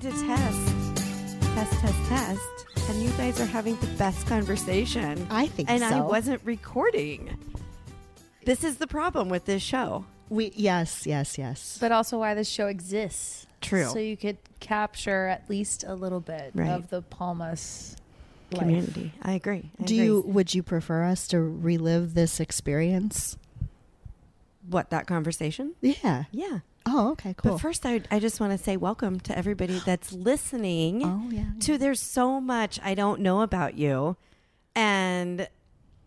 trying to test, test, test, test, and you guys are having the best conversation. I think and I wasn't recording. This is the problem with this show. We yes, yes, yes. But also why this show exists. True. So you could capture at least a little bit Right. of the Palmas life. Community. I agree. I Do agree. you would you prefer us to relive this experience? what that conversation? Yeah. Yeah. Oh, okay, cool. But first, I, I just want to say welcome to everybody that's listening. oh yeah. To there's so much I don't know about you, and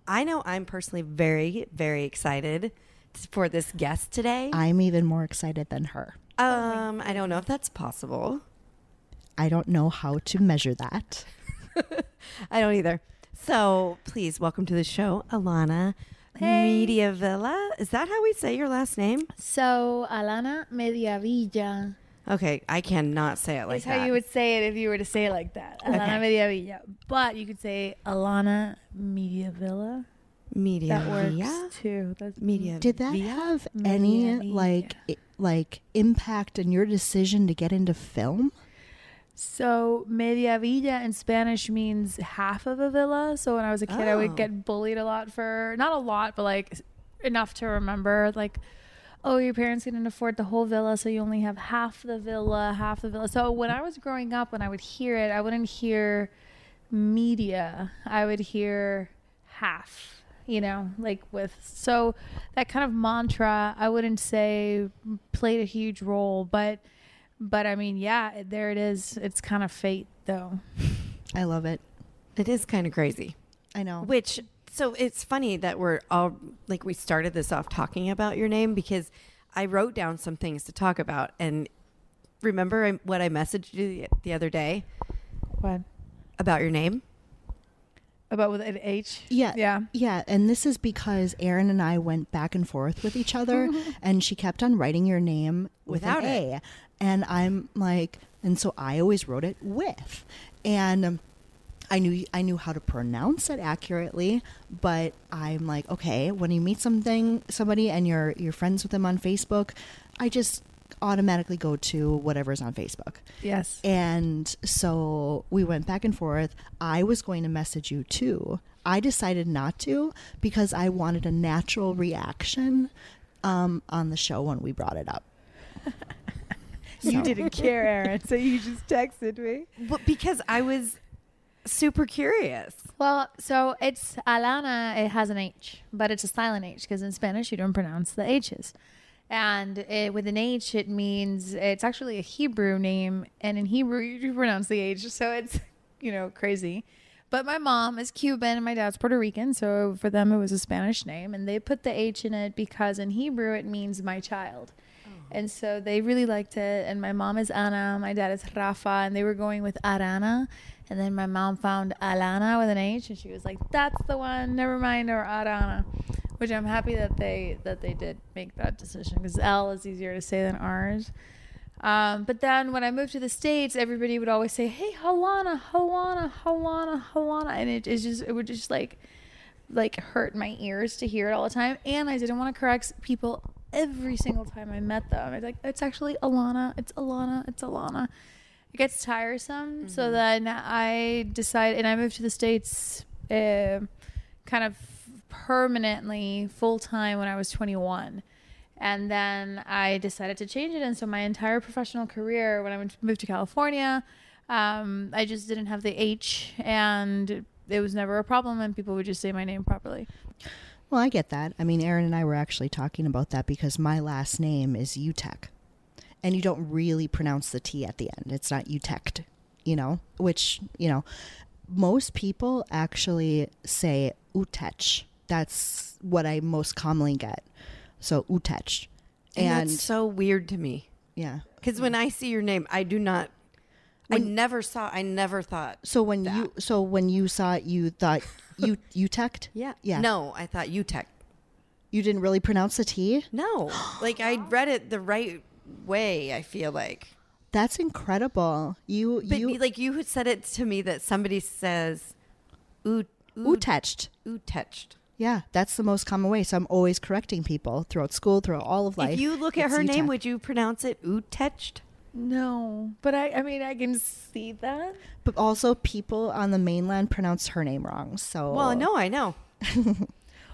I know I'm personally very very excited for this guest today. I'm even more excited than her. um, I don't know if that's possible. I don't know how to measure that. I don't either. So please welcome to the show, Alana Hey. Mediavilla. Is that how we say your last name? So Alana Mediavilla Okay, I cannot say it like is that. how you would say it if you were to say it like that. Alana Mediavilla. But you could say Alana Mediavilla. Media. That works Via? too. That's Media. Did that Via? have any media. like i- like impact in your decision to get into film? So media villa in Spanish means half of a villa. So when I was a kid, I Oh. would get bullied a lot for not a lot, but like enough to remember. Like, oh, your parents didn't afford the whole villa, so you only have half the villa, half the villa. So when I was growing up, when I would hear it, I wouldn't hear media. I would hear half. You know, like with so that kind of mantra, I wouldn't say played a huge role, but but I mean, yeah, there it is. It's kind of fate, though. I love it. It is kind of crazy. I know. Which so it's funny that we're all like we started this off talking about your name because I wrote down some things to talk about and remember what I messaged you the, the other day What about your name? about with an H? Yeah. yeah. Yeah, and this is because Erin and I went back and forth with each other and she kept on writing your name with Without an A. And I'm like and so I always wrote it with. And um, I knew I knew how to pronounce it accurately, but I'm like, okay, when you meet something somebody and you're you're friends with them on Facebook, I just automatically go to whatever's on Facebook. Yes. And so we went back and forth. I was going to message you too. I decided not to because I wanted a natural reaction um, on the show when we brought it up. You didn't care, Erin, so you just texted me. But because I was super curious. Well, so it's Alana. It has an H, but it's a silent H because in Spanish you don't pronounce the H's. And it, with an H, it means it's actually a Hebrew name, and in Hebrew you do pronounce the H, so it's you know crazy. But my mom is Cuban and my dad's Puerto Rican, so for them it was a Spanish name, and they put the H in it because in Hebrew it means my child. And so they really liked it. And my mom is Anna, my dad is Rafa, and they were going with Arana. And then my mom found Alana with an H, and she was like, "That's the one. Never mind, or Arana." Which I'm happy that they that they did make that decision because L is easier to say than ours. Um, but then when I moved to the states, everybody would always say, "Hey, Halana, Halana, Halana, Halana," and it is just it would just like like hurt my ears to hear it all the time. And I didn't want to correct people every single time I met them. It's like it's actually Alana, it's Alana, it's Alana. It gets tiresome. So then I decided, and I moved to the states, uh, kind of permanently full time when I was 21. And then I decided to change it. And so my entire professional career, when I went moved to California, um, I just didn't have the H, and it was never a problem. And people would just say my name properly. Well, I get that. I mean, Erin and I were actually talking about that because my last name is Utech. And you don't really pronounce the T at the end. It's not Utect, you know, which, you know, most people actually say Utech. That's what I most commonly get. So Utech. And, And, that's so weird to me. yeah. Because when I see your name, I do not. I never saw. I never thought. So when you so when you saw it, you thought you Utect? Yeah. Yeah. No, I thought UTech. You didn't really pronounce the T? No, like I read it the right way. I feel like, That's incredible. You but you like you had said it to me that somebody says, "Ooh, Uteched. Uteched." Yeah, that's the most common way. So I'm always correcting people throughout school, throughout all of life. If you look at her name, would you pronounce it Uteched? No, but I, I mean, I can see that. But also, people on the mainland pronounce her name wrong. So Well, no, I know.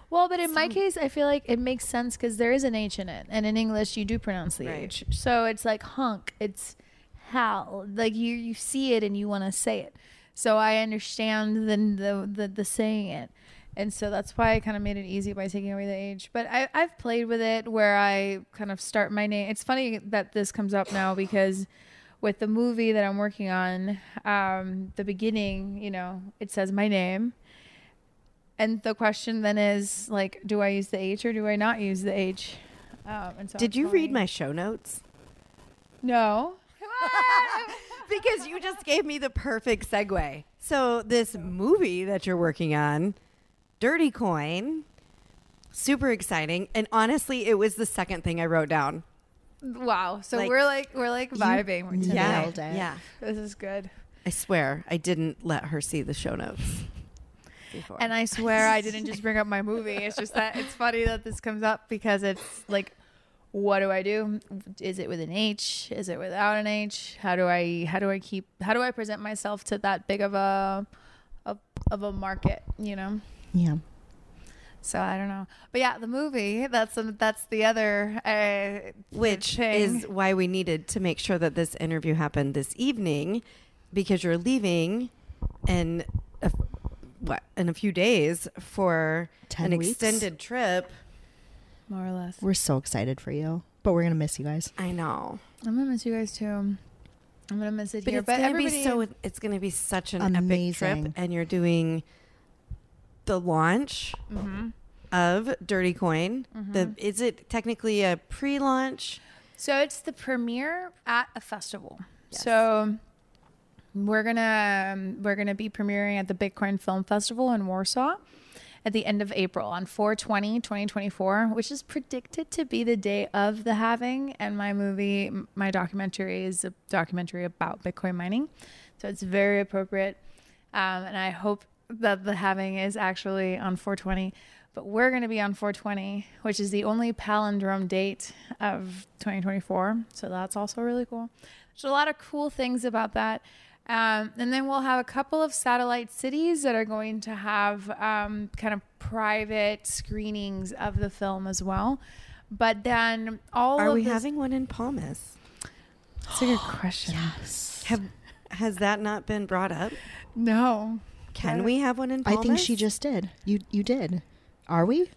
Well, but in my case, I feel like it makes sense because there is an H in it, and in English, you do pronounce the Right. H. So it's like hunk. It's how. Like you, you see it and you want to say it. So I understand the the the, the saying it, and so that's why I kind of made it easy by taking away the H. But I, I've played with it where I kind of start my name. It's funny that this comes up now because with the movie that I'm working on, um, the beginning, you know, it says my name. And the question then is like, do I use the H or do I not use the H? Um, and so Did I'm you read my show notes? No. because you just gave me the perfect segue. So this movie that you're working on, Dirty Coin, super exciting. And honestly, it was the second thing I wrote down. wow. So Like- we're like we're like vibing You today. Yeah, nailed it. yeah. This is good. I swear I didn't let her see the show notes before. And I swear I didn't just bring up my movie. It's just that it's funny that this comes up because it's like what do I do? Is it with an H? Is it without an H? How do I how do I keep how do I present myself to that big of a of, of a market, you know? Yeah. So I don't know. But yeah, the movie, that's that's the other uh which thing. is why we needed to make sure that this interview happened this evening because you're leaving in a, what in a few days for 10 an weeks? extended trip. more or less. We're so excited for you, but we're gonna miss you guys. I know, I'm gonna miss you guys too. I'm gonna miss it but here. it's but gonna everybody, be so. It's gonna be such an epic Amazing. trip, and you're doing the launch hmm of Dirty Coin. Mm-hmm. The is it technically a pre-launch? So it's the premiere at a festival. Yes. So we're gonna um, we're gonna be premiering at the Bitcoin Film Festival in Warsaw at the end of April on 420 2024 which is predicted to be the day of the halving and my movie my documentary is a documentary about bitcoin mining so it's very appropriate um, and i hope that the halving is actually on 420 but we're going to be on 420 which is the only palindrome date of 2024 so that's also really cool there's a lot of cool things about that um, and then we'll have a couple of satellite cities that are going to have um, kind of private screenings of the film as well. But then all Are of we this- having one in Palmas? That's a good question. Have has that not been brought up? No. Can Yeah. we have one in Poland? I think she just did. You you did. Are we?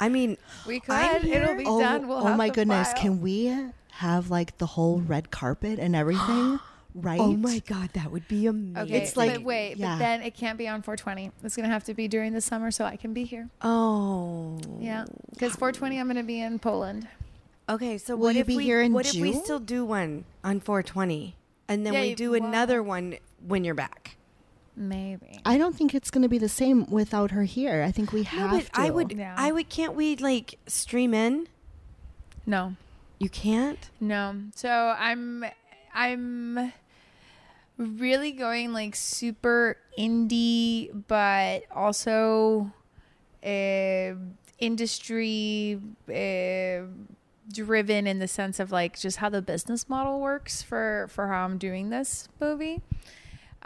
I mean, We could. It'll be oh, done. We'll oh have oh my goodness! file. Can we have like the whole red carpet and everything? right? oh my god, that would be amazing. Okay, It's like- but wait, yeah. but then it can't be on 420. It's gonna have to be during the summer so I can be here. oh, Yeah, because 420 I'm gonna be in Poland. Okay, so Will what you if be we here in what if we still do one on 420, and then Yeah, we do well- another one when you're back? Maybe. I don't think it's going to be the same without her here. I think we have no, but to. I would, Yeah. I would. Can't we like stream in? No. You can't. No. So I'm I'm really going like super indie but also uh, industry uh, driven in the sense of like just how the business model works for for how I'm doing this movie.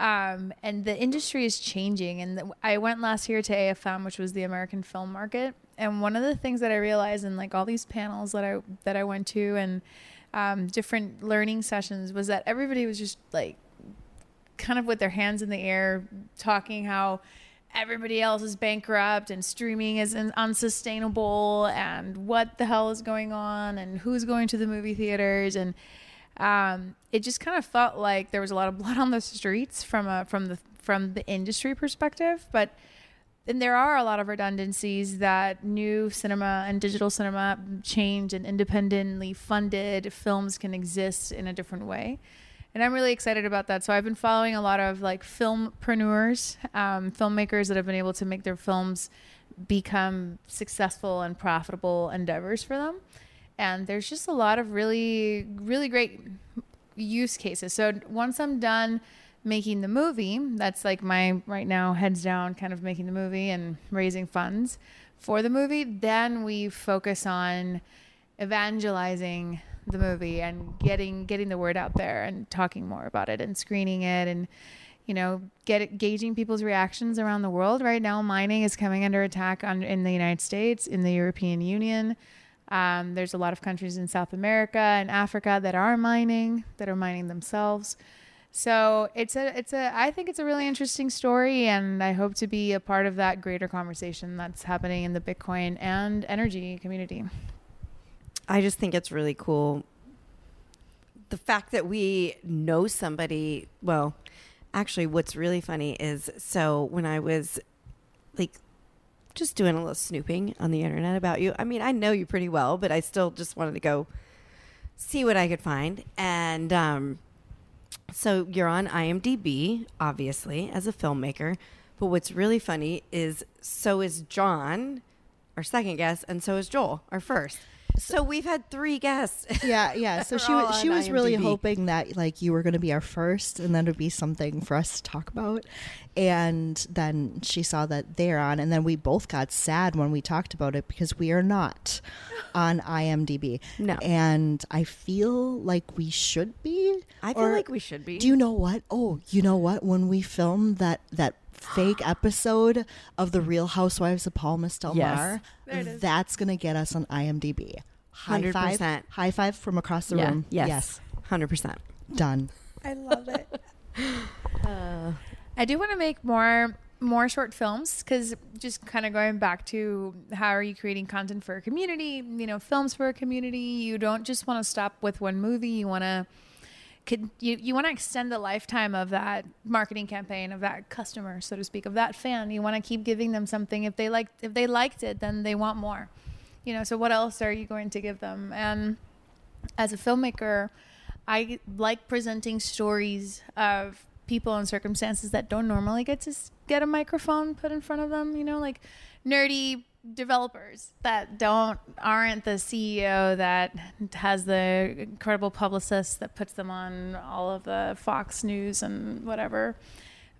Um, and the industry is changing. And the, I went last year to AFM, which was the American film market. And one of the things that I realized in like all these panels that I that I went to and um, different learning sessions was that everybody was just like kind of with their hands in the air, talking how everybody else is bankrupt and streaming is un- unsustainable and what the hell is going on and who's going to the movie theaters and um, it just kind of felt like there was a lot of blood on the streets from a from the from the industry perspective, but and there are a lot of redundancies that new cinema and digital cinema change and independently funded films can exist in a different way. And i'm really excited about that. So i've been following a lot of like filmpreneurs um, filmmakers that have been able to make their films become successful and profitable endeavors for them and there's just a lot of really really great use cases. So once i'm done making the movie that's like my right now heads down kind of making the movie and raising funds for the movie then we focus on evangelizing the movie and getting getting the word out there and talking more about it and screening it and you know get it, gauging people's reactions around the world. Right now mining is coming under attack on, in the united states in the european union um, there's a lot of countries in south america and africa that are mining that are mining themselves so it's a it's a I think it's a really interesting story and I hope to be a part of that greater conversation that's happening in the Bitcoin and energy community. I just think it's really cool. The fact that we know somebody, well, actually, what's really funny is so when I was like just doing a little snooping on the internet about you, I mean, I know you pretty well, but I still just wanted to go see what I could find. And um, so you're on IMDb, obviously, as a filmmaker. But what's really funny is so is John, our second guest, and so is Joel, our first. So we've had three guests. Yeah, yeah. So she was she was really hoping that like you were going to be our first, and then it would be something for us to talk about. And then she saw that they're on, and then we both got sad when we talked about it because we are not on IMDb. No. and I feel like we should be. I feel Or- like we should be. Do you know what? Oh, you know what? When we filmed that that fake episode of the Real Housewives of Palmas Del Yes. Mar, There it is. that's gonna get us on IMDb. High 100%. five, high five from across the yeah. room. Yes. Hundred percent. done. I love it. Uh, I do want to make more more short films because just kind of going back to how are you creating content for a community you know films for a community you don't just want to stop with one movie you want to could you, you want to extend the lifetime of that marketing campaign of that customer so to speak of that fan. You want to keep giving them something. If they like if they liked it then they want more. You know so what else are you going to give them? And as a filmmaker i like presenting stories of people and circumstances that don't normally get to get a microphone put in front of them you know like nerdy developers that don't aren't the CEO that has the incredible publicist that puts them on all of the Fox News and whatever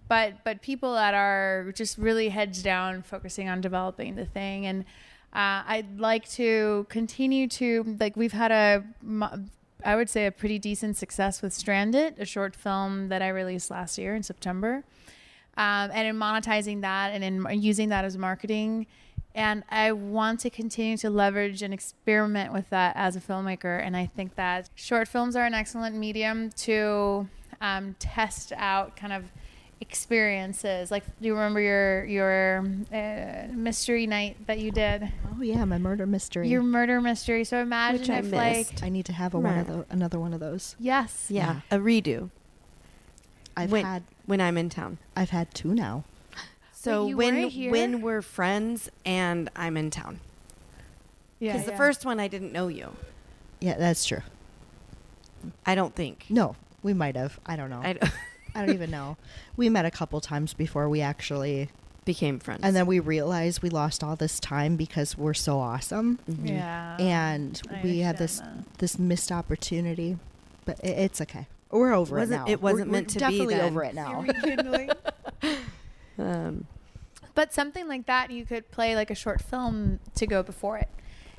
but but people that are just really heads down focusing on developing the thing and uh, I'd like to continue to like we've had a I would say a pretty decent success with Stranded, a short film that I released last year in September, um, and in monetizing that and in using that as marketing. And I want to continue to leverage and experiment with that as a filmmaker. And I think that short films are an excellent medium to um, test out kind of experiences. Like, do you remember your your uh, mystery night that you did? Oh yeah, my murder mystery. Your murder mystery. So imagine Which I if like missed. I need to have a one of Right. tho- another one of those. yes, Yeah. A redo I've when, had when I'm in town. I've had two now. So when were when we're friends and I'm in town. yeah. Because the first one I didn't know you. Yeah, that's true. I don't think. No, we might have. I don't know. I don't even know. We met a couple times before we actually, became friends. and then we realized we lost all this time because we're so awesome, Mhm. yeah, and I we had this that. this missed opportunity. But it, it's okay. We're over Wasn't- it now. it wasn't We're- meant we're to be definitely then. over it now. Um, But something like that, you could play like a short film to go before it.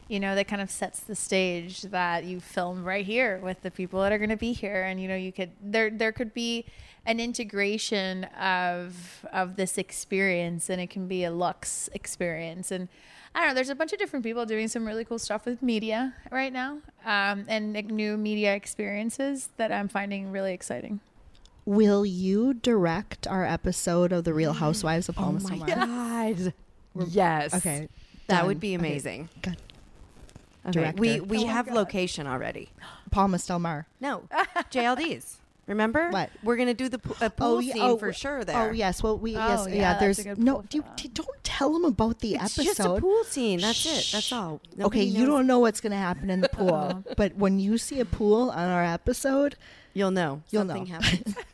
You know, that kind of sets the stage that you film right here with the people that are going to be here, and you know, you could there there could be an integration of of this experience, and it can be a Lux experience, and I don't know. There's a bunch of different people doing some really cool stuff with media right now, um, and like, new media experiences that I'm finding really exciting. Will you direct our episode of the Real Housewives of oh Palmas my Del Mar? god! Yes. Okay, That done. would be Okay, amazing. good. Okay. Director. We oh we Oh have God. location already. Palmas Del Mar. No, JLDs. Remember? What? We're gonna do the po- a oh, pool yeah, scene oh, for sure. Oh, there. Oh yes, well we Oh, yes yeah, yeah. there's no. Do, for that. do- don't tell them about the It's episode. just a pool scene. That's it. That's all. okay, Nobody you don't know what's gonna happen in the pool, but when you see a pool on our episode, You'll know. You'll Something know. happens.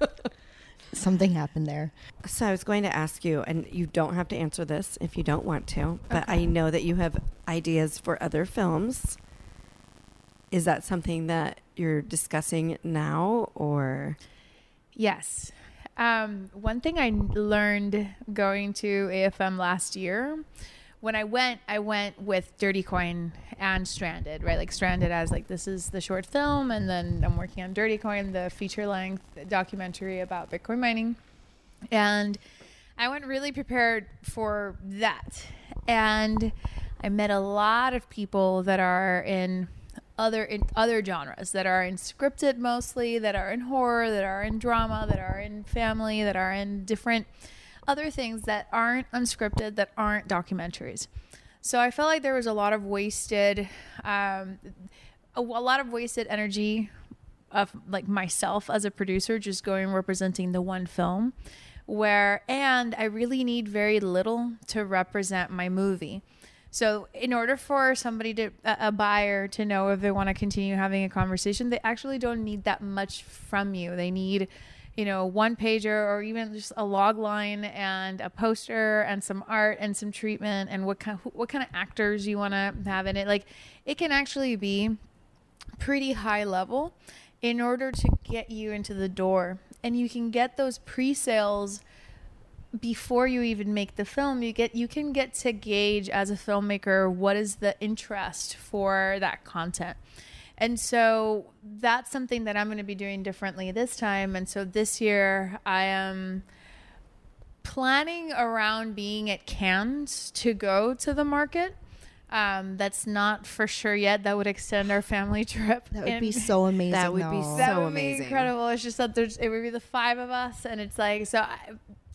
something happened there. So I was going to ask you, and you don't have to answer this if you don't want to, but I know that you have ideas for other films. Is that something that you're discussing now, or Yes. Um, one thing I learned going to AFM last year when I went, I went with Dirty Coin and Stranded, right? Like Stranded as like this is the short film, and then I'm working on Dirty Coin, the feature length documentary about Bitcoin mining, and I went really prepared for that, and I met a lot of people that are in other in other genres that are in scripted mostly, that are in horror, that are in drama, that are in family, that are in different other things that aren't unscripted, that aren't documentaries. So I felt like there was a lot of wasted, um, a, a lot of wasted energy of like myself as a producer, just going representing the one film. Where and I really need very little to represent my movie. So, in order for somebody to, a a buyer to know if they want to continue having a conversation, they actually don't need that much from you. They need, you know, one pager or even just a log line and a poster and some art and some treatment and what kind, what kind of actors you want to have in it. Like, it can actually be pretty high level in order to get you into the door. And you can get those pre sales before you even make the film you get you can get to gauge as a filmmaker what is the interest for that content and so that's something that i'm going to be doing differently this time and so this year i am planning around being at Cannes to go to the market um, that's not for sure yet. That would extend our family trip. That would And- be so amazing. That would be though. that So would amazing. be incredible. It's just that there's it would be the five of us, and it's like so. I,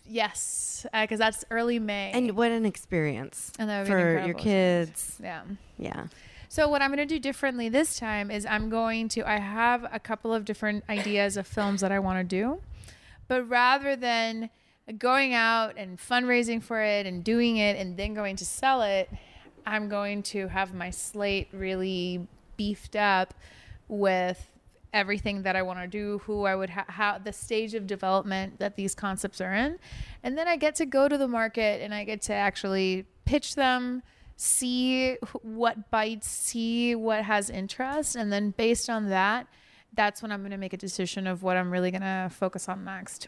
yes, because that's early May, And what an experience And that would be an for your incredible kids. yeah. Yeah. So what I'm going to do differently this time is I'm going to I have a couple of different ideas of films that I want to do. But rather than going out and fundraising for it and doing it and then going to sell it, I'm going to have my slate really beefed up with everything that I want to do, who I would ha- how the stage of development that these concepts are in, and then I get to go to the market and I get to actually pitch them, see what bites, see what has interest, and then based on that, that's when I'm going to make a decision of what I'm really going to focus on next.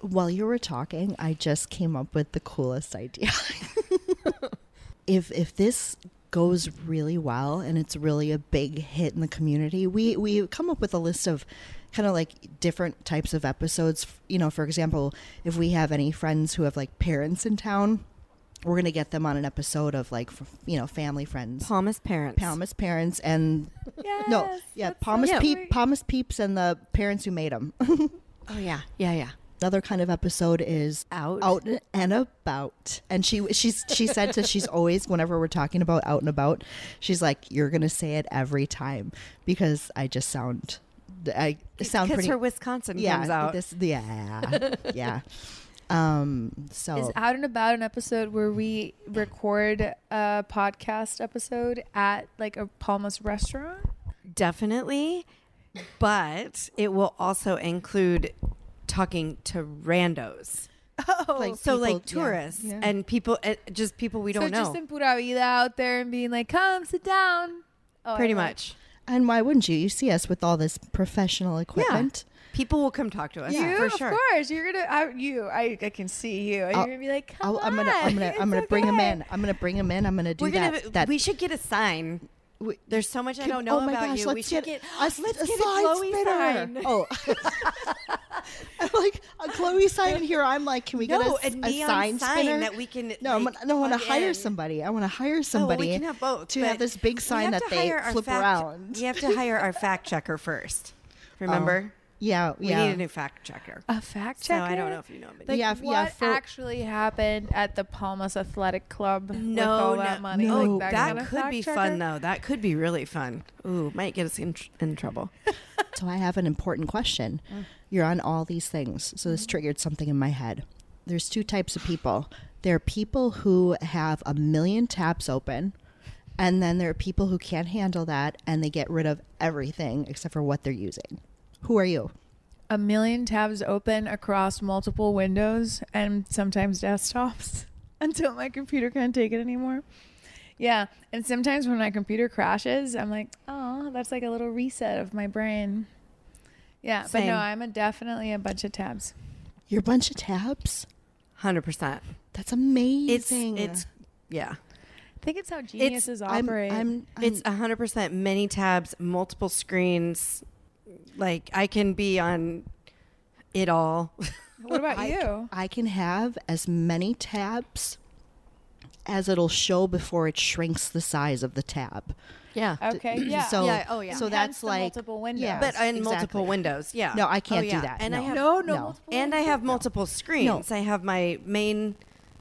While you were talking, I just came up with the coolest idea. if if this goes really well and it's really a big hit in the community, we we come up with a list of kind of like different types of episodes. You know, for example, if we have any friends who have like parents in town, we're gonna get them on an episode of like f- you know family friends. Palmas parents. Palmas parents and no, yeah, Palmas so peep. Palmas peeps and the parents who made them. Oh yeah. Yeah, yeah. Another kind of episode is Out. out and about. And she she's she said to she's always whenever we're talking about out and about, she's like, You're gonna say it every time because I just sound I sound Because pretty her Wisconsin yeah, comes out. This yeah. yeah. Um so Is Out and About an episode where we record a podcast episode at like a Palmas restaurant? Definitely. But it will also include talking to randos. Oh, Like So people- like tourists yeah. and people uh, just people we don't so know. just in Pura Vida out there and being like, come sit down. Oh, I pretty like- much. and why wouldn't you? You see us with all this professional equipment. People will come talk to us You, for of course, you're gonna. I, you, I, I can see you. And you're gonna be like, come I'll, I'm gonna I'm gonna I'm gonna bring him in. I'm gonna bring him in. I'm gonna do We're gonna that. that we should get a sign. we- There's so much I don't know oh about gosh, you. Let's we should get, get, a, let's a get a side Chloe spinner. sign. Oh, I'm like a Chloe sign in here. I'm like, can we no, get a, a a sign sign spinner? that we can. no, I'm, like, no, I want to hire in. somebody. I want to hire Oh, well, somebody we can have both. to have this big sign have that they flip fact- around. We have to hire our fact checker first. Oh. Remember, Yeah, we yeah. need a new fact checker. A fact So checker. I don't know if you know, but Like, Yeah, what yeah, for- actually happened at the Palmas Athletic Club? with no, all no, that money. no. Like, that, kind of could be checker? fun though. That could be really fun. Ooh, might get us in, tr- in trouble. So I have an important question. Mm. You're on all these things. So this triggered something in my head. There's two types of people. There are people who have a million tabs open, and then there are people who can't handle that and they get rid of everything except for what they're using. Who are you? A million tabs open across multiple windows and sometimes desktops until my computer can't take it anymore. Yeah, and sometimes when my computer crashes, I'm like, oh, that's like a little reset of my brain. Yeah, but no, I'm a definitely a bunch of tabs. You're a bunch of tabs? Hundred percent. That's It's amazing. it's yeah. I think it's how geniuses I'm, operate. I'm, I'm, It's hundred percent many tabs, multiple screens. Like I can be on it all. what about I, you? I can have as many tabs as it'll show before it shrinks the size of the tab. yeah. Okay, yeah. So, Yeah, oh, yeah. So Hence that's the like multiple windows. Yeah, but in exactly. multiple windows. Yeah. No, I can't Oh, do that, And I no. have no, no, no. multiple and I have multiple screens. I have my main,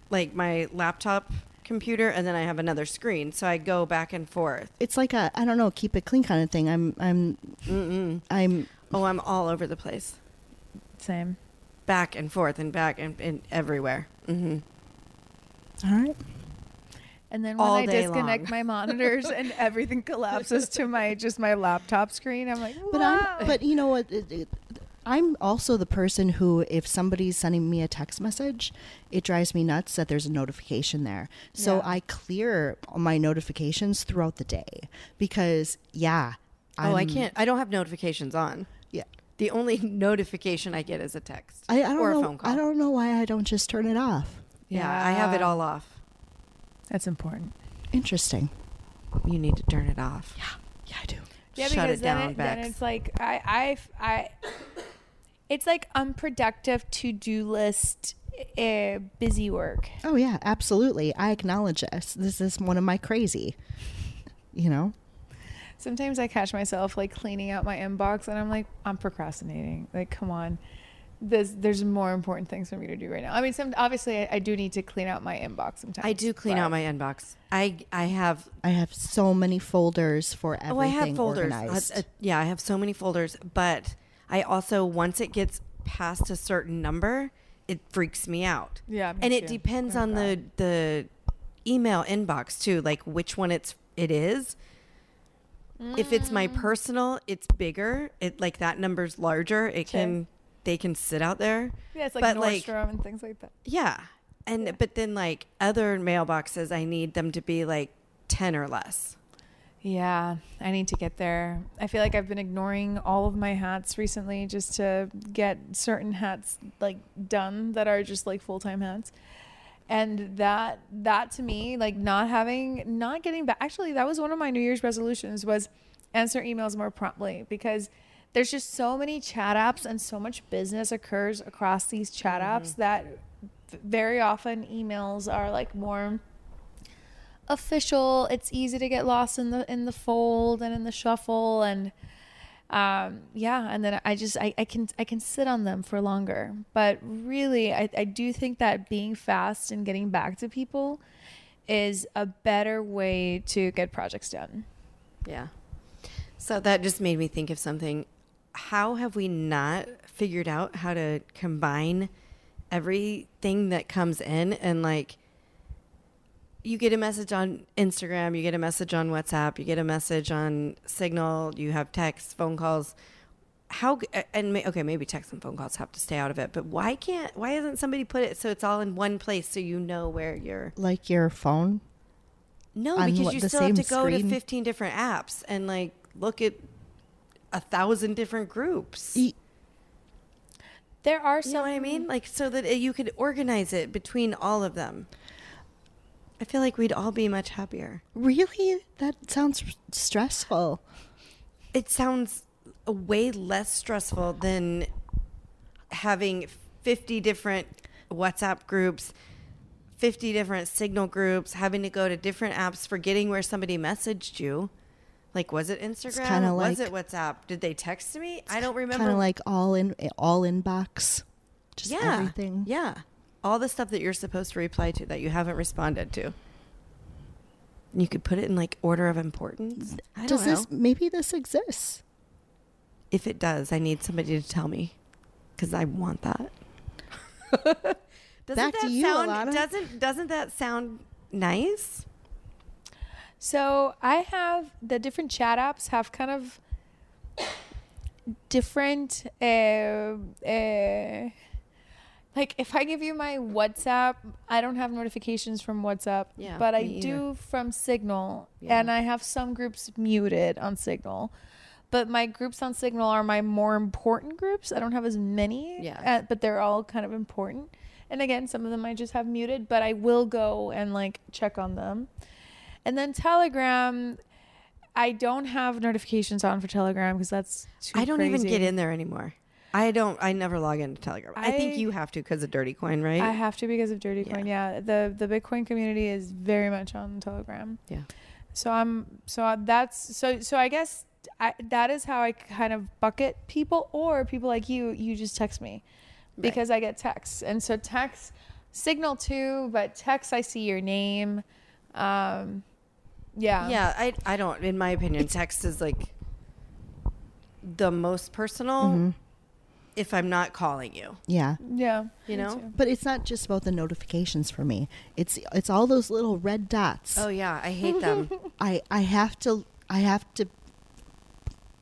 like my laptop computer, and then I have another screen. So I go back and forth. It's like a I don't know, keep it clean kind of thing. I'm I'm Mm-mm. I'm Oh, I'm all over the place, Same. back and forth and back and, and everywhere. hmm all right. And then when All I day disconnect long. my monitors and everything collapses to my just my laptop screen, I'm like, But. I'm but you know what? It, it, I'm also the person who, if somebody's sending me a text message, it drives me nuts that there's a notification there. So Yeah. I clear my notifications throughout the day because, yeah. Oh, I I'm- can't. I don't have notifications on. Yeah. The only notification I get is a text I, I don't or a know. phone call. I don't know why I don't just turn it off. Yeah, I have it all off. That's important. Interesting. You need to turn it off. Yeah. Yeah, I do. Yeah, Shut because it then, down, it, then it's like I, I, I, it's like unproductive to do list, uh, busy work. Oh yeah, absolutely. I acknowledge this. This is one of my crazy. You know. Sometimes I catch myself like cleaning out my inbox, and I'm like, I'm procrastinating. Like, come on, there's there's more important things for me to do right now. I mean, some obviously I, I do need to clean out my inbox sometimes. I do clean but- out my inbox. I I have I have so many folders for everything oh I have folders. Uh, organized. uh, yeah, I have so many folders, but I also once it gets past a certain number, it freaks me out. Yeah, me and it too. depends on the the email inbox too, like which one it's it is. If it's my Mm. personal, it's bigger. It like that number's larger. It Sure. can they can sit out there. Yeah, it's like But, Nordstrom like- and things like that. Yeah. And Yeah. but then like other mailboxes I need them to be like 10 or less. Yeah, I need to get there. I feel like I've been ignoring all of my hats recently just to get certain hats like done that are just like full-time hats. And that that to me, like not having not getting back actually that was one of my New Year's resolutions was answer emails more promptly because there's just so many chat apps and so much business occurs across these chat apps mm-hmm. that very often emails are like more official. It's easy to get lost in the in the fold and in the shuffle and um yeah and then i just I, I can i can sit on them for longer but really I, I do think that being fast and getting back to people is a better way to get projects done Yeah. So that just made me think of something. How have we not figured out how to combine everything that comes in and like you get a message on Instagram, you get a message on WhatsApp, you get a message on Signal, you have texts, phone calls. How and may, okay, maybe text and phone calls have to stay out of it, but why can't why isn't somebody put it so it's all in one place so you know where you're like your phone. no, because what- you still have to go screen? to 15 different apps and like look at a thousand different groups. E- there are so you know what I mean? Like so that uh, you could organize it between all of them. I feel like we'd all be much happier. Really? That sounds stressful. It sounds way less stressful than having 50 different WhatsApp groups, 50 different signal groups, having to go to different apps, forgetting where somebody messaged you. Like, was it Instagram? was like- it WhatsApp? Did they text me? I don't remember. Kind of like all in all inbox. Just yeah, everything. Yeah, all the stuff that you're supposed to reply to that you haven't responded to. You could put it in like order of importance. I Does don't know. this maybe this exists? If it does, I need somebody to tell me because I want that. doesn't Back to that you, sound, Alana. Doesn't doesn't that sound nice? So I have the different chat apps have kind of different uh, uh, like if I give you my WhatsApp, I don't have notifications from WhatsApp, Yeah, but I do from Signal, Yeah. and I have some groups muted on Signal. But my groups on Signal are my more important groups. I don't have as many, Yeah. uh, but they're all kind of important. And again, some of them I just have muted, but I will go and like check on them. And then Telegram, I don't have notifications on for Telegram because that's I don't even get in there anymore. I don't. I never log into Telegram. I, think you have to because of Dirty Coin, right? I have to because of Dirty Coin. Yeah. the the Bitcoin community is very much on Telegram. Yeah. So I'm so that's so so I guess I, that is how I kind of bucket people or people like you. You just text me because I get texts, and so text signal too, but text I see your name. Um, yeah. yeah, I. I don't. In my opinion, text is like the most personal. Mm-hmm. If I'm not calling you, Yeah. Yeah. You know? too. But it's not just about the notifications for me. It's it's all those little red dots. oh yeah, I hate them. I I have to I have to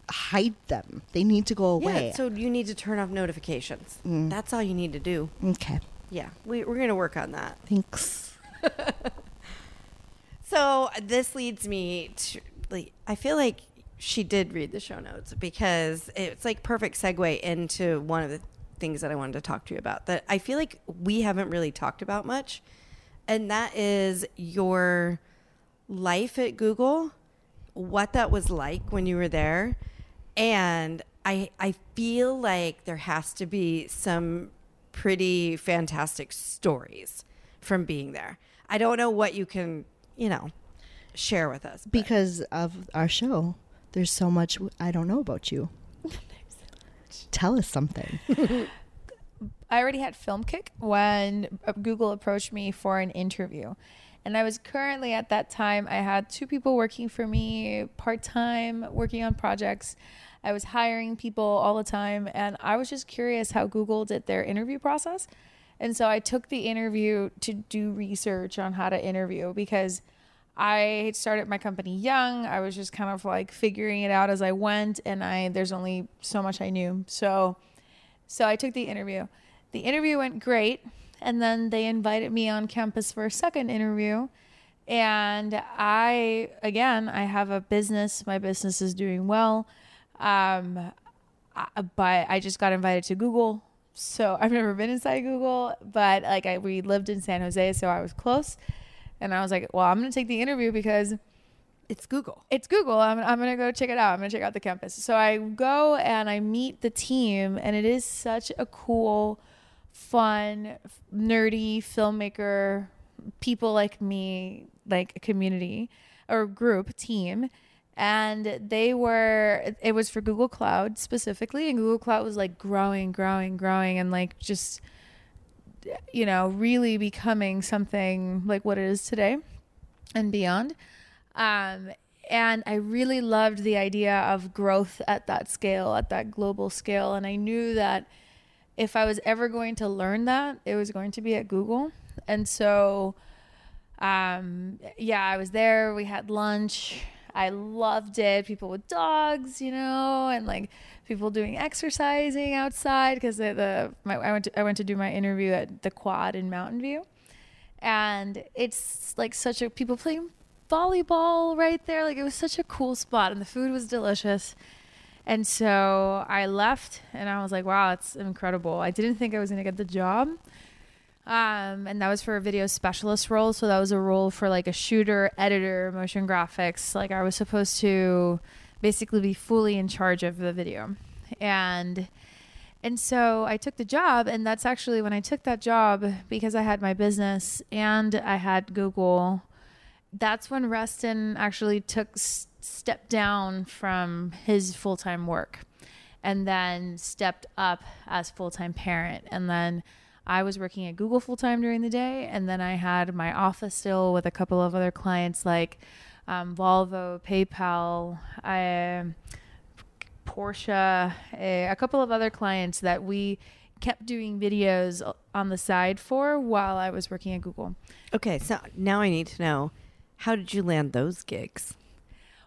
hide them. They need to go away. yeah, so you need to turn off notifications. Mm. That's all you need to do. okay. Yeah, we, we're gonna work on that. Thanks. So this leads me to like I feel like she did read the show notes because it's like perfect segue into one of the things that I wanted to talk to you about that I feel like we haven't really talked about much and that is your life at Google what that was like when you were there and I I feel like there has to be some pretty fantastic stories from being there. I don't know what you can, you know, share with us. but- Because of our show, there's so much I don't know about you. Tell us something. I already had film kick when uh, Google approached me for an interview. And I was currently at that time, I had two people working for me part time, working on projects. I was hiring people all the time. And I was just curious how Google did their interview process. And so I took the interview to do research on how to interview because I started my company young. I was just kind of like figuring it out as I went and I there's only so much I knew. So so I took the interview. The interview went great. And then they invited me on campus for a second interview. And I, again, I have a business. My business is doing well. Um, I, but I just got invited to Google. So I've never been inside Google, but like I, we lived in San Jose, so I was close. And I was like, well, I'm going to take the interview because it's Google. it's Google. I'm, I'm going to go check it out. I'm going to check out the campus. So I go and I meet the team, and it is such a cool, fun, nerdy filmmaker, people like me, like a community or group team. And they were, it was for Google Cloud specifically. And Google Cloud was like growing, growing, growing, and like just, you know, really becoming something like what it is today and beyond. Um, and I really loved the idea of growth at that scale, at that global scale. And I knew that if I was ever going to learn that, it was going to be at Google. And so, um, yeah, I was there. We had lunch. I loved it. People with dogs, you know, and like people doing exercising outside because the, the my, I went to I went to do my interview at the Quad in Mountain View, and it's like such a people playing volleyball right there. Like it was such a cool spot, and the food was delicious. And so I left, and I was like, "Wow, it's incredible." I didn't think I was gonna get the job, um, and that was for a video specialist role. So that was a role for like a shooter, editor, motion graphics. Like I was supposed to basically be fully in charge of the video, and and so I took the job, and that's actually when I took that job because I had my business and I had Google. That's when Reston actually took s- stepped down from his full time work, and then stepped up as full time parent, and then. I was working at Google full time during the day, and then I had my office still with a couple of other clients like um, Volvo, PayPal, I, Porsche, a, a couple of other clients that we kept doing videos on the side for while I was working at Google. Okay, so now I need to know how did you land those gigs?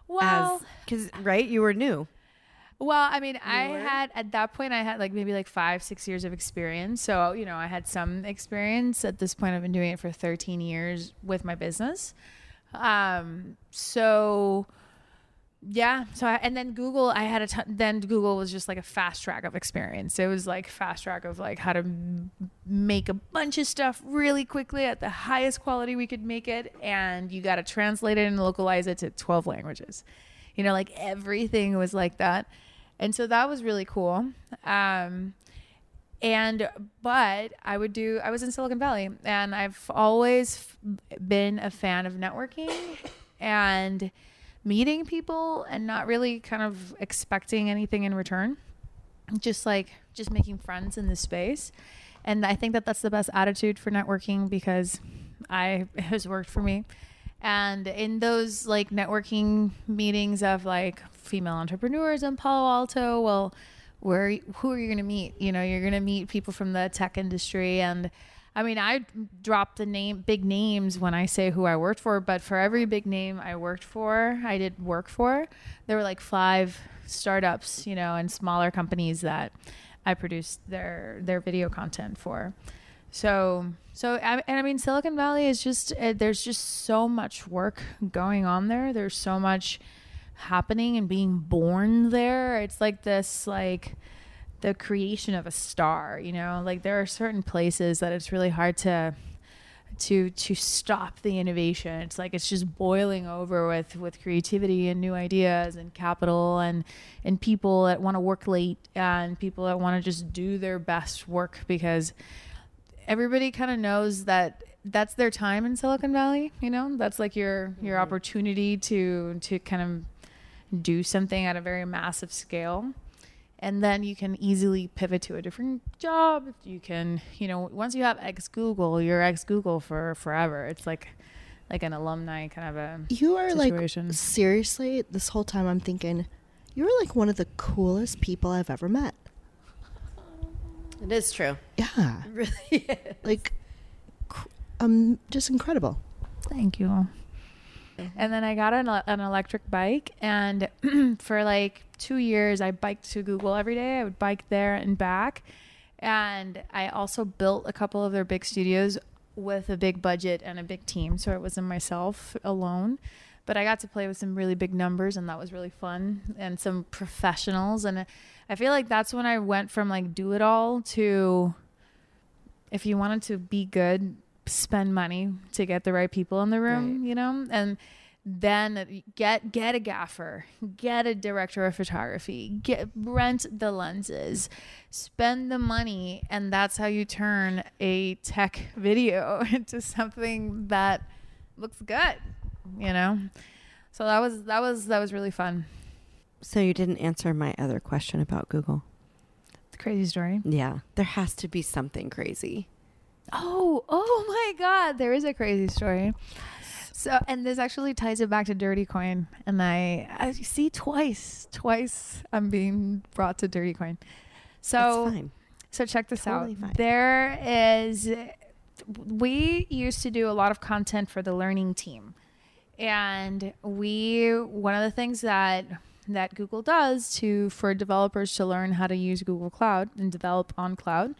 Well, because right, you were new. Well, I mean, I were? had at that point I had like maybe like five, six years of experience. So you know, I had some experience. At this point, I've been doing it for 13 years with my business. Um, so yeah so I, and then google i had a ton then google was just like a fast track of experience. It was like fast track of like how to m- make a bunch of stuff really quickly at the highest quality we could make it and you got to translate it and localize it to 12 languages. You know like everything was like that. And so that was really cool. Um and but i would do i was in silicon valley and i've always been a fan of networking and meeting people and not really kind of expecting anything in return. Just like just making friends in this space. And i think that that's the best attitude for networking because i has worked for me. And in those like networking meetings of like female entrepreneurs in palo alto well where who are you going to meet you know you're going to meet people from the tech industry and I mean, I drop the name big names when I say who I worked for, but for every big name I worked for, I did work for, there were like five startups, you know, and smaller companies that I produced their their video content for. So, so I, and I mean, Silicon Valley is just uh, there's just so much work going on there. There's so much happening and being born there. It's like this like the creation of a star you know? Like there are certain places that it's really hard to to to stop the innovation. It's like it's just boiling over with with creativity and new ideas and capital and and people that want to work late and people that want to just do their best work because everybody kind of knows that that's their time in Silicon Valley you know? That's like your your mm-hmm. opportunity to to kind of do something at a very massive scale and then you can easily pivot to a different job you can you know once you have ex google you're ex google for forever it's like like an alumni kind of a You are situation. like seriously. This whole time, I'm thinking, you're like one of the coolest people I've ever met. It is true. Yeah, It really is. like, cr- um, just incredible. Thank you. Mm-hmm. And then I got an, an electric bike, and for like two years, I biked to Google every day. I would bike there and back. And I also built a couple of their big studios with a big budget and a big team. So it wasn't myself alone. But I got to play with some really big numbers, and that was really fun, and some professionals. And I feel like that's when I went from like do it all to if you wanted to be good, spend money to get the right people in the room, Right. you know? And then get get a gaffer, get a director of photography, get rent the lenses, spend the money, and that's how you turn a tech video into something that looks good, you know? So that was that was that was really fun. So you didn't answer my other question about Google. It's a crazy story. Yeah, there has to be something crazy. Oh, oh my God. There is a crazy story. So, and this actually ties it back to Dirty Coin. And I, I see twice, twice I'm being brought to Dirty Coin. So, fine. so check this Totally out. fine. There is, we used to do a lot of content for the learning team. And we, one of the things that, that Google does to, for developers to learn how to use Google Cloud and develop on cloud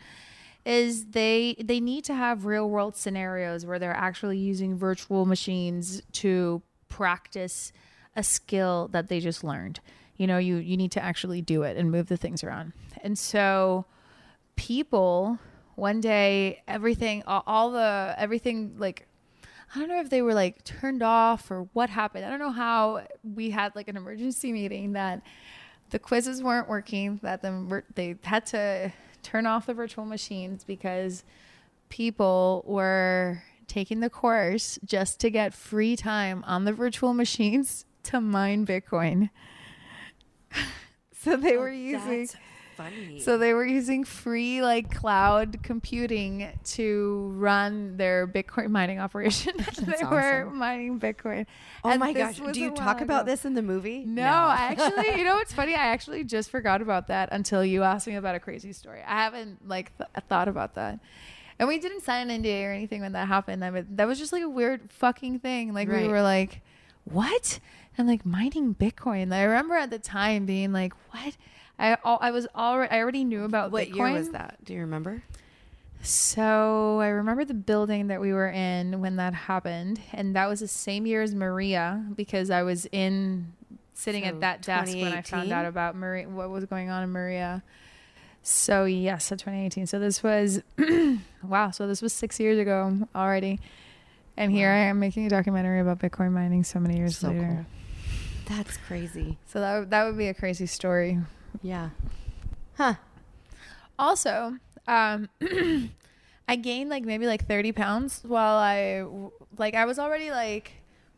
is they they need to have real world scenarios where they're actually using virtual machines to practice a skill that they just learned. You know, you you need to actually do it and move the things around. And so people one day everything all, the everything like I don't know if they were like turned off or what happened. I don't know how we had like an emergency meeting that the quizzes weren't working, that the, they had to turn off the virtual machines because people were taking the course just to get free time on the virtual machines to mine Bitcoin. so they oh, were using funny. so they were using free like cloud computing to run their Bitcoin mining operation. they were mining Bitcoin. oh And my gosh, do you talk about ago. this in the movie? No, I actually, you know what's funny? I actually just forgot about that until you asked me about a crazy story. I haven't like th- thought about that. And we didn't sign an NDA or anything when that happened. I mean, that was just like a weird fucking thing. Like we were like, what? And like mining Bitcoin. I remember at the time being like, what? I I was already I already knew about What Bitcoin. year was that? Do you remember? So I remember the building that we were in when that happened, and that was the same year as Maria because I was in sitting So, at that desk when I found out about Maria, what was going on in Maria. So yes, so 2018. So this was wow. So this was six years ago already, and here I am making a documentary about Bitcoin mining so many years So later. cool. That's crazy. So that that would be a crazy story. Yeah. Huh. Also, um, I gained like maybe like 30 pounds while I like I was already like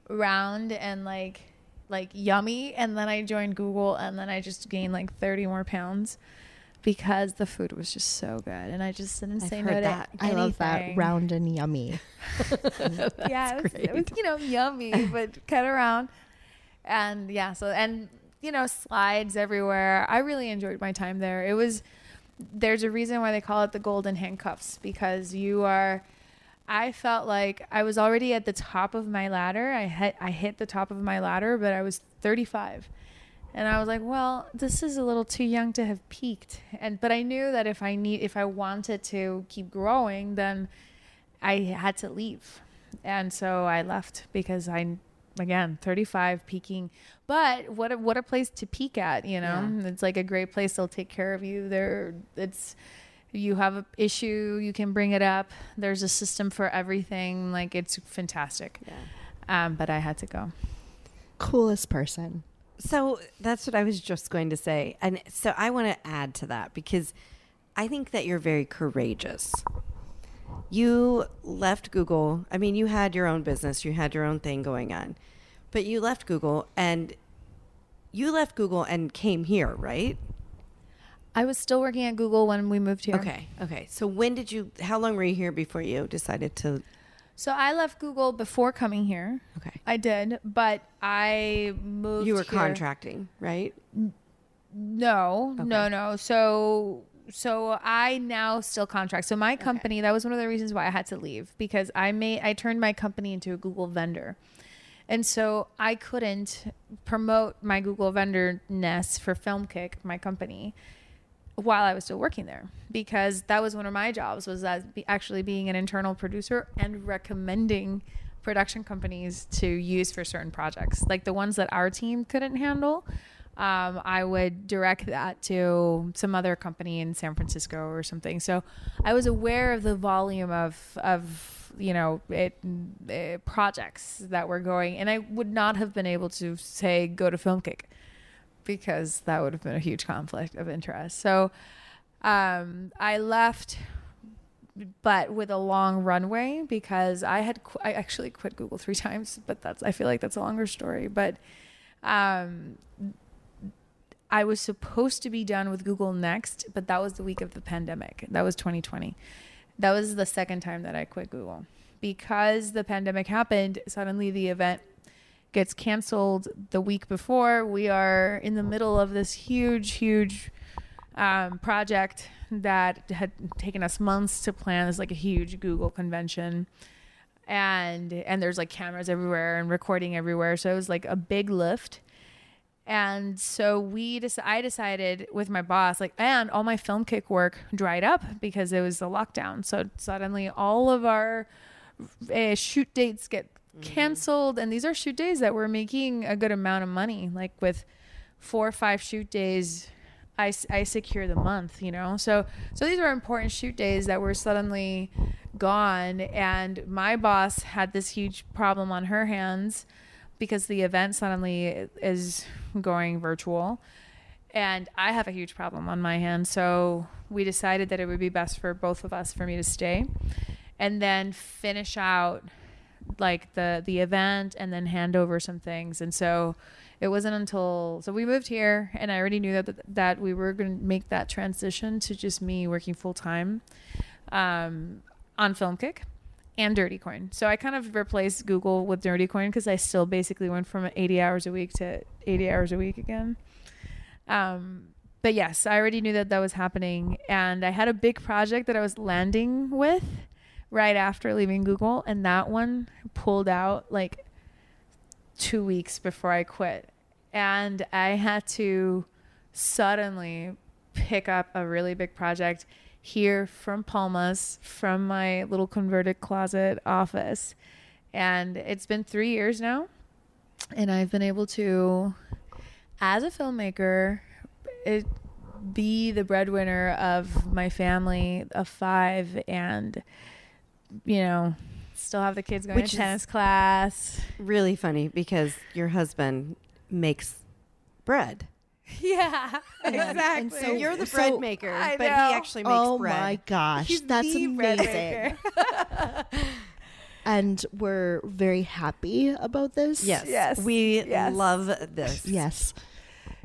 round and like like yummy and then I joined Google and then I just gained like 30 more pounds because the food was just so good and I just didn't say no to that. I love that round and yummy. yeah, it was, it was you know yummy, but cut around, and yeah. So and you know slides everywhere. I really enjoyed my time there. It was there's a reason why they call it the golden handcuffs because you are. I felt like I was already at the top of my ladder. I hit I hit the top of my ladder, but I was 35. And I was like, well, this is a little too young to have peaked. And but I knew that if I need if I wanted to keep growing, then I had to leave. And so I left because I again, 35 peaking. But what a, what a place to peek at, you know? It's like a great place they'll take care of you. There it's you have an issue, you can bring it up. There's a system for everything. Like it's fantastic. Yeah. Um, but I had to go. Coolest person. So that's what I was just going to say. And so I want to add to that because I think that you're very courageous. You left Google. I mean, you had your own business, you had your own thing going on, but you left Google and you left Google and came here, right? I was still working at Google when we moved here. Okay. Okay. So when did you, how long were you here before you decided to? So I left Google before coming here. Okay. I did, but I moved. You were here- contracting, right? No, no, Okay. no. So so I now still contract. So my company, that was one of the reasons why I had to leave because I made I turned my company into a Google vendor. And so I couldn't promote my Google vendor ness for FilmKick, my company, while I was still working there because that was one of my jobs was that actually being an internal producer and recommending production companies to use for certain projects. Like the ones that our team couldn't handle um, i would direct that to some other company in san francisco or something. So i was aware of the volume of of you know it, uh, projects that were going and i would not have been able to say go to filmkick because that would have been a huge conflict of interest. So um, I left, but with a long runway because I had qu- I actually quit Google three times, but that's I feel like that's a longer story. But um, I was supposed to be done with Google next, but that was the week of the pandemic. That was 2020. That was the second time that I quit Google because the pandemic happened. Suddenly, the event gets canceled the week before. We are in the middle of this huge, huge um, project that had taken us months to plan. It's like a huge Google convention, and and there's like cameras everywhere and recording everywhere. So it was like a big lift. And so we just I decided with my boss like and all my film kick work dried up because it was the lockdown. So suddenly all of our uh, shoot dates get canceled. And these are shoot days that were making a good amount of money. Like with four or five shoot days I, I secure the month you know? So so these were important shoot days that were suddenly gone. And my boss had this huge problem on her hands because the event suddenly is going virtual. And I have a huge problem on my hands. So we decided that it would be best for both of us for me to stay and then finish out like the the event and then hand over some things. And so it wasn't until so we moved here and i already knew that that we were going to make that transition to just me working full time um, on filmkick and dirty coin so i kind of replaced google with dirty coin because i still basically went from 80 hours a week to 80 hours a week again um, but yes i already knew that that was happening and i had a big project that i was landing with right after leaving Google, and that one pulled out like two weeks before I quit. And I had to suddenly pick up a really big project here from Palmas, from my little converted closet office. And it's been three years now, and I've been able to as a filmmaker, it be the breadwinner of my family of five, and you know, still have the kids going Which to tennis class. Really funny because your husband makes bread. Yeah, exactly. And So So- you're the so- bread maker, but he actually makes oh bread. Oh my gosh, He's that's the bread amazing. maker. And we're very happy about this. Yes. Yes. We Yes. love this. Yes.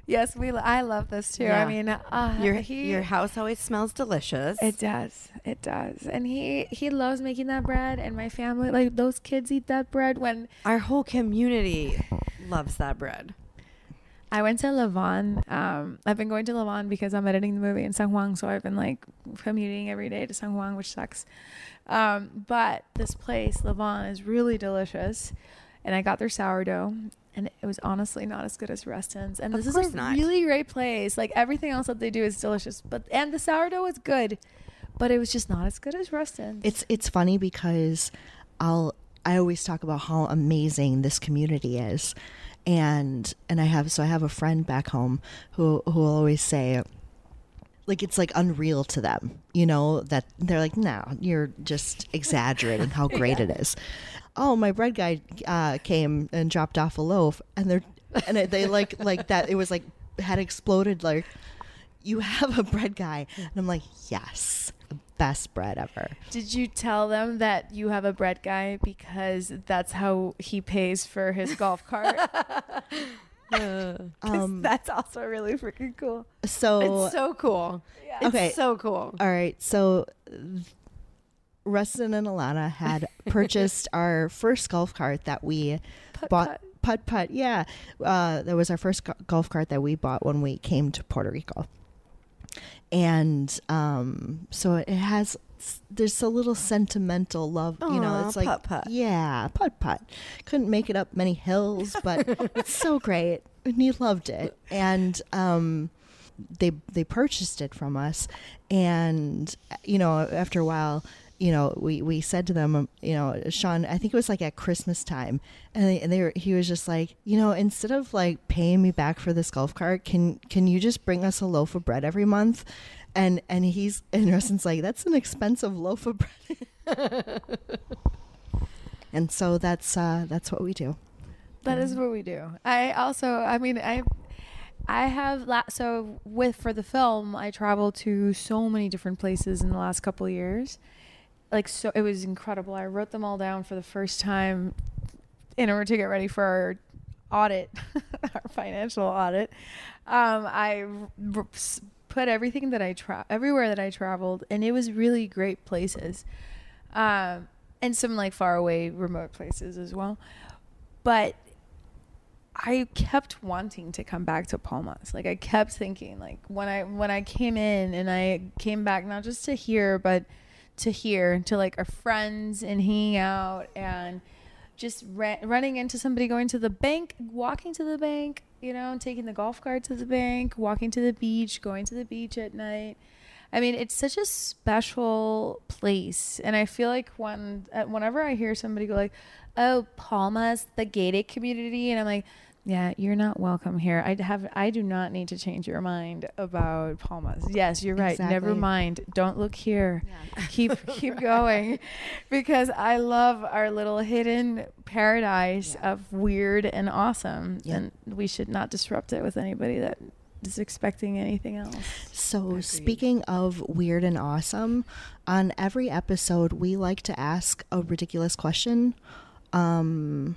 Yes, we. I love this too. Yeah. I mean, uh, Your he, your house always smells delicious. It does. It does. And he he loves making that bread and my family like those kids eat that bread when Our whole community loves that bread. I went to Levon. Um I've been going to Levon because I'm editing the movie in San Juan, so I've been like commuting every day to San Juan, which sucks. Um but this place, Levon, is really delicious. And I got their sourdough and it was honestly not as good as Rustin's. And Of this is a not. really great place. Like everything else that they do is delicious, but and the sourdough is good, but it was just not as good as Rustin's. It's it's funny because I'll I always talk about how amazing this community is. And and I have so I have a friend back home who who will always say like it's like unreal to them, you know, that they're like, no, you're just exaggerating how great it is. Oh, my bread guy uh, came and dropped off a loaf, and they're and it, they like like that. It was like had exploded. Like you have a bread guy, and I'm like, yes, best bread ever. Did you tell them that you have a bread guy because that's how he pays for his golf cart? 'Cause Um, that's also really freaking cool. so, it's so cool. Yeah. It's Okay. so cool. all right, so. th- Rustin and Alana had purchased our first golf cart that we Putt bought putt. putt putt yeah uh, that was our first go- golf cart that we bought when we came to puerto rico and um, so it has there's a little sentimental love you know it's like putt-putt. yeah putt putt. Couldn't make it up many hills but it's so great. And he loved it. And um, they they purchased it from us. And you know after a while you know we we said to them um, you know Sean I think it was like at Christmas time. And they, and they were he was just like you know instead of like paying me back for this golf cart can can you just bring us a loaf of bread every month? And and he's and Rustin's like that's an expensive loaf of bread. And so that's uh that's what we do. That is what we do. I also, I mean, I, I have la- so with for the film, I traveled to so many different places in the last couple of years. Like so, it was incredible. I wrote them all down for the first time in order to get ready for our audit, our financial audit. Um, I r- put everything that I tra- everywhere that I traveled, and it was really great places, um, and some like far away, remote places as well. But I kept wanting to come back to Palmas. Like I kept thinking, like when I when I came in and I came back not just to here, but to here to like our friends and hanging out and just ra- running into somebody going to the bank, walking to the bank, you know, taking the golf cart to the bank, walking to the beach, going to the beach at night. I mean, it's such a special place, and I feel like when uh, whenever I hear somebody go like, "Oh, Palmas, the gated community," and I'm like, "Yeah, you're not welcome here. I have, I do not need to change your mind about Palmas. Yes, you're right. Exactly. Never mind. Don't look here. Yeah. Keep keep going, because I love our little hidden paradise of weird and awesome, Yeah. and we should not disrupt it with anybody that is expecting anything else." So, Agreed. speaking of weird and awesome, on every episode, we like to ask a ridiculous question um,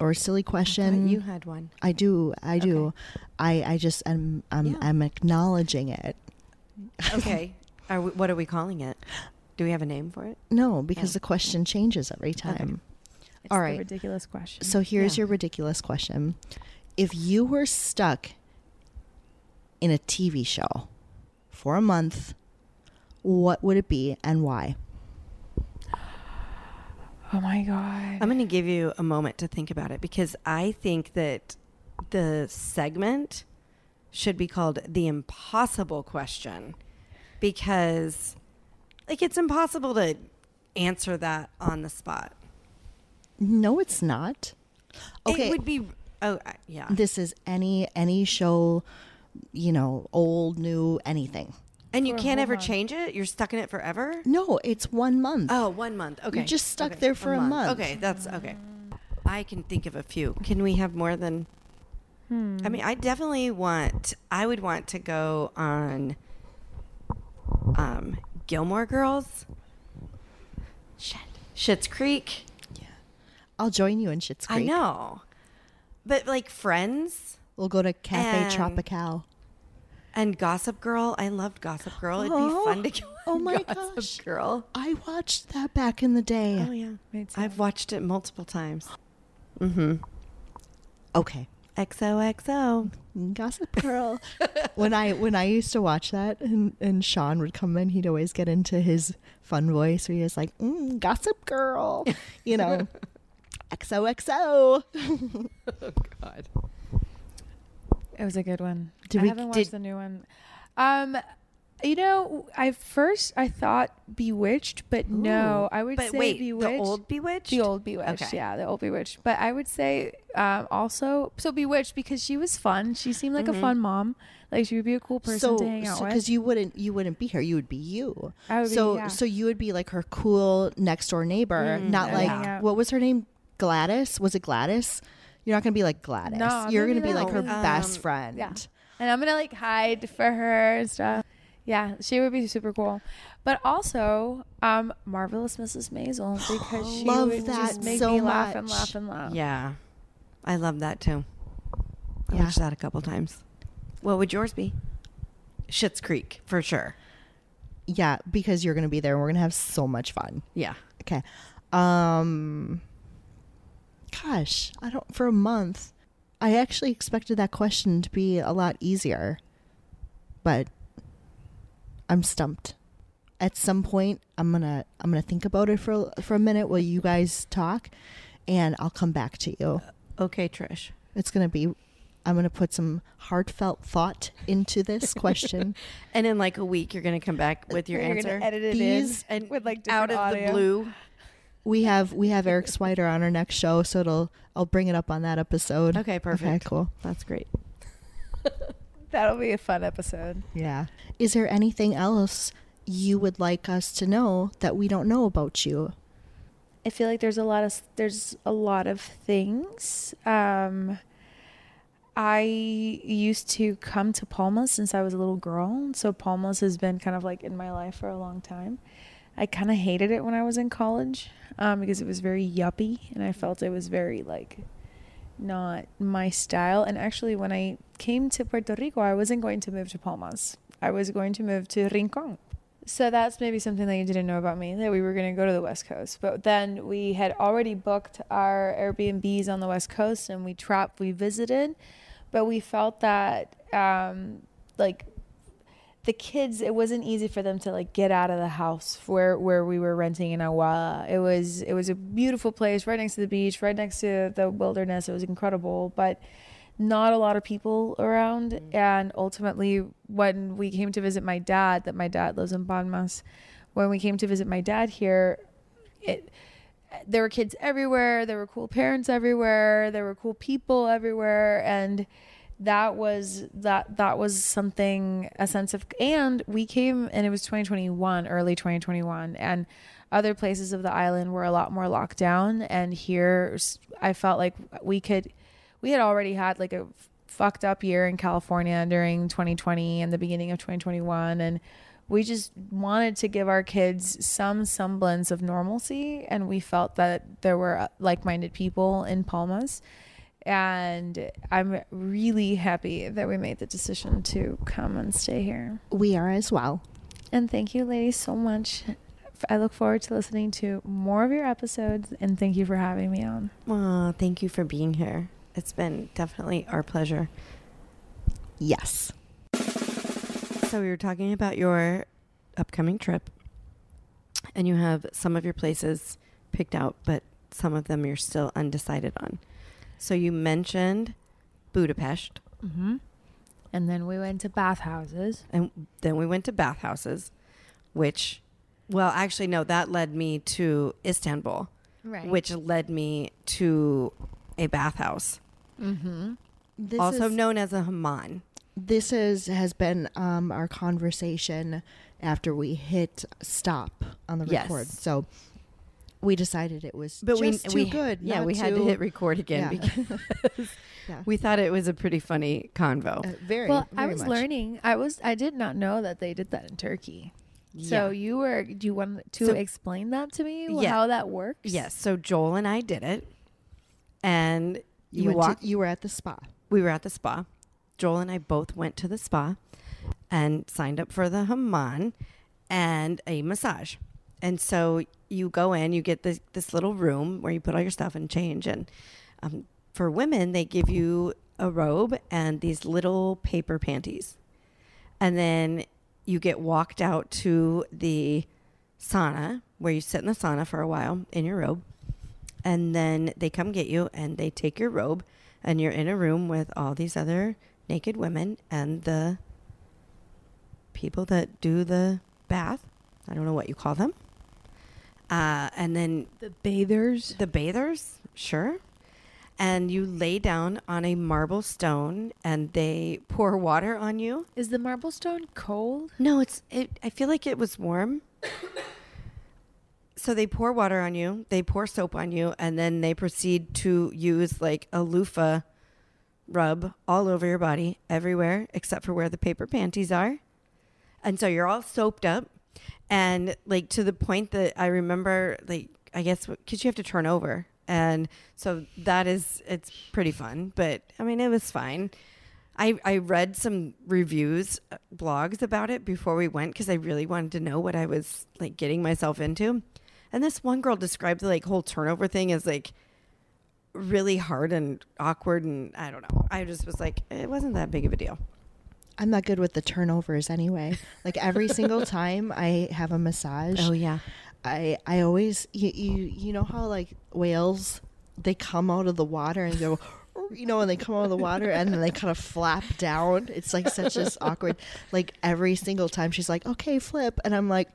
or a silly I question. you had one. I do. I do. I, I just am I'm, Yeah. I'm acknowledging it. Okay. are we, what are we calling it? Do we have a name for it? No, because Oh. the question changes every time. It's All the ridiculous question. So, here's Yeah. your ridiculous question. If you were stuck in a TV show for a month, what would it be and why? Oh my god. I'm going to give you a moment to think about it because I think that the segment should be called the impossible question because like it's impossible to answer that on the spot. No, it's not. Okay. It would be Oh, yeah. This is any any show, you know, old, new, anything. And you can't ever month. change it? You're stuck in it forever? No, it's one month. Oh, one month. Okay. just stuck Okay. there for a month. Okay, that's okay. I can think of a few. Can we have more than Hmm. I mean, I definitely want I would want to go on um Gilmore Girls. Shit. Schitt's Creek. Yeah. I'll join you in Schitt's Creek. I know. But like Friends We'll go to Cafe And- Tropical. And Gossip Girl. I loved Gossip Girl. It'd Oh, be fun to go oh on my Gossip gosh. Girl. I watched that back in the day. Oh yeah. Me too. I've watched it multiple times. Mm-hmm. Okay. XOXO. Gossip Girl. when I when I used to watch that and, and Sean would come in, he'd always get into his fun voice where he was like, mm, Gossip Girl, you know, XOXO. Oh God. It was a good one. Did I we- haven't watched the new one. Um, you know, I first I thought Bewitched, but no, I would But say wait, Bewitched. the old Bewitched. The old Bewitched, Okay. yeah, the old Bewitched. But I would say um, also so Bewitched because she was fun. She seemed like Mhm. a fun mom. Like she would be a cool person so to hang out with. because you wouldn't you wouldn't be here, you would be you. I would be- so yeah. so you would be like her cool next door neighbor, Mm, not like what was her name? Gladys? Was it Gladys? You're not gonna be like Gladys. No, You're gonna gonna be be like her like- best Um, friend. yeah. and I'm gonna like hide for her and stuff. Yeah, she would be super cool. But also, um, marvelous Mrs. Maisel because she Love would that just make so me laugh and laugh and laugh. Yeah. I love that too. I Yeah. watched that a couple times. What would yours be? Schitt's Creek, for sure. Yeah, because you're gonna be there and we're gonna have so much fun. Yeah. Okay. Um gosh, I don't for a month. I actually expected that question to be a lot easier. But I'm stumped. At some point I'm to I'm to think about it for for a minute while you guys talk and I'll come back to you. Uh, okay, Trish. It's to be I'm to put some heartfelt thought into this question. And in like a week, you're to come back with uh, your You're answer. gonna edit it These- in and with like out of the blue. We have we have Eric Swider on our next show, so it'll I'll bring it up on that episode. Okay, Okay, perfect. cool. That's great. That'll be a fun episode. Yeah. Is there anything else you would like us to know that we don't know about you? I feel like there's a lot of there's a lot of things. Um, I used to come to Palmas since I was a little girl, so Palmas has been kind of like in my life for a long time. I kind of hated it when I was in college um, because it was very yuppie, and I felt it was very like not my style. And actually, when I came to Puerto Rico, I wasn't going to move to Palmas. I was going to move to Rincon. So that's maybe something that you didn't know about me that we were going to go to the West Coast. But then we had already booked our Airbnbs on the West Coast and we trapped, we visited, but we felt that um, like the kids, it wasn't easy for them to like get out of the house where where we were renting in Aguada. It was it was a beautiful place right next to the beach, right next to the wilderness. It was incredible, but not a lot of people around. Mm-hmm. And ultimately, when we came to visit my dad, that my dad lives in Palmas, when we came to visit my dad here, it there were kids everywhere. There were cool parents everywhere. There were cool people everywhere, and that was that that was something a sense of and we came and it was 2021 early 2021 and other places of the island were a lot more locked down and here i felt like we could we had already had like a fucked up year in california during 2020 and the beginning of 2021 and we just wanted to give our kids some semblance of normalcy and we felt that there were uh, like-minded people in palmas and i'm really happy that we made the decision to come and stay here We are as well. and thank you ladies so much i look forward to listening to more of your episodes and thank you for having me on Aw, thank you for being here. It's been definitely our pleasure. Yes. So we were talking about your upcoming trip, and you have some of your places picked out, but some of them you're still undecided on. So you mentioned Budapest, mm-hmm. and then we went to bathhouses and then we went to bathhouses, which, well, actually, no, that led me to Istanbul, right which led me to a bathhouse. This also is, known as a hammam. this is has been um, our conversation after we hit stop on the Yes. record. So we decided it was But we just too we good. Yeah, not we had to hit record again Yeah. because Yeah. we thought it was a pretty funny convo. Uh, very. Well, I was much. learning. I was. I did not know that they did that in Turkey. So Yeah. you were. Do you want to So- explain that to me? Yeah. How that works? Yes. So Joel and I did it, and You, you, walked. to, you were at the spa. we were at the spa. Joel and I both went to the spa and signed up for the hammam and a massage. And so you go in, you get this this little room where you put all your stuff and change. And um, for women, they give you a robe and these little paper panties. And then you get walked out to the sauna where you sit in the sauna for a while in your robe. And then they come get you and they take your robe and you're in a room with all these other naked women and the people that do the bath. I don't know what you call them. Uh, and then The bathers. the bathers, sure. And you lay down on a marble stone and they pour water on you. Is the marble stone cold? No, it's it I feel like it was warm. so they pour water on you, they pour soap on you, and then they proceed to use like a loofah rub all over your body, everywhere except for where the paper panties are. And so you're all soaped up and like to the point that I remember like I guess cuz you have to turn over. And so that is it's pretty fun, but I mean it was fine. I, I read some reviews, uh, blogs about it before we went because I really wanted to know what I was like getting myself into. And this one girl described the like whole turnover thing as like really hard and awkward, and I don't know. I just was like, it wasn't that big of a deal. I'm not good with the turnovers anyway. Like every single time I have a massage, Oh, yeah, I I always you, you you know how like whales they come out of the water and go you know and they come out of the water and then they kind of flap down. It's like such this awkward like every single time she's like okay flip and I'm like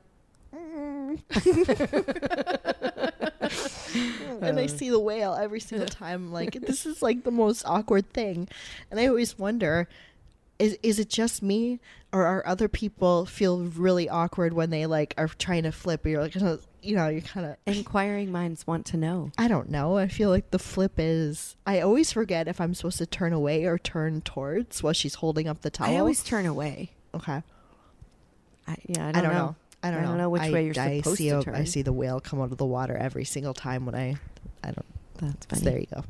mm. and I see the whale every single time I'm like this is like the most awkward thing and I always wonder is is it just me or are other people feel really awkward when they like are trying to flip you're like you know you're kind of inquiring minds want to know. i don't know i feel like the flip is i always forget if i'm supposed to turn away or turn towards while she's holding up the towel I always turn away. okay I, yeah, I i don't, don't, know. know. i don't know I don't know which I, way you're I supposed see to a- turn. i see the whale come out of the water every single time when i i don't That's so funny. there you go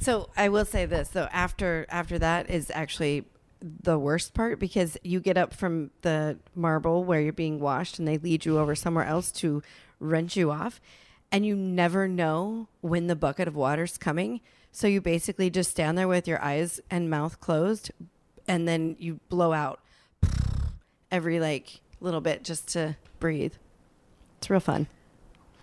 So I will say this though after after that is actually the worst part because you get up from the marble where you're being washed and they lead you over somewhere else to rinse you off and you never know when the bucket of water's coming. So you basically just stand there with your eyes and mouth closed and then you blow out every like little bit just to breathe. It's real fun.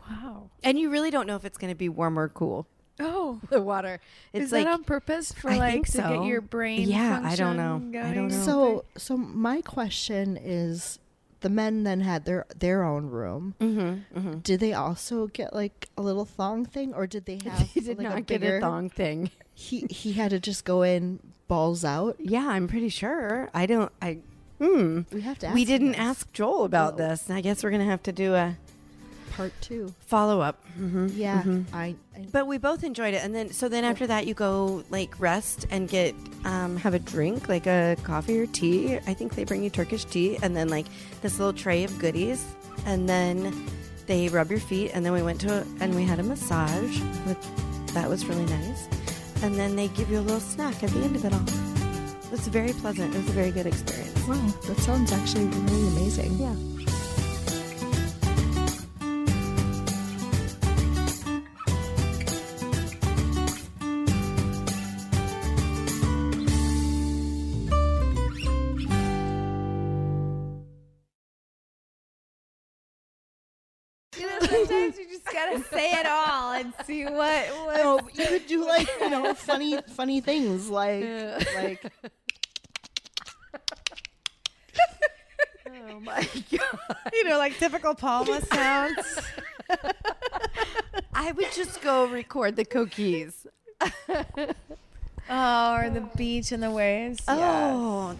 Wow. And you really don't know if it's going to be warm or cool. Oh. The water. It's Is like that on purpose for I like think to get your brain? Yeah, I don't know. function I don't know. so so my question is the men then had their their own room Mm-hmm, mm-hmm. Did they also get like a little thong thing, or did they have? He did like, not get bigger- a thong thing. He he had to just go in balls out. Yeah, I'm pretty sure. I don't. I. Hmm. We have to. We didn't him ask Joel about Whoa. this. I guess we're gonna have to do a this. Part two. follow up. Mm-hmm. Yeah, I, I But we both enjoyed it, and then so then after that you go like rest and get um, have a drink like a coffee or tea. I think they bring you Turkish tea, and then like this little tray of goodies, and then they rub your feet, and then we went to and we had a massage. With, that was really nice, and then they give you a little snack at the end of it all. It was very pleasant. It was a very good experience. wow, that sounds actually really amazing. Yeah. Gotta say it all and see what. what No, you could do like you know funny funny things like like Oh my god. you know, like typical Palma sounds. I would just go record the cookies. Oh, or the beach and the waves. Oh,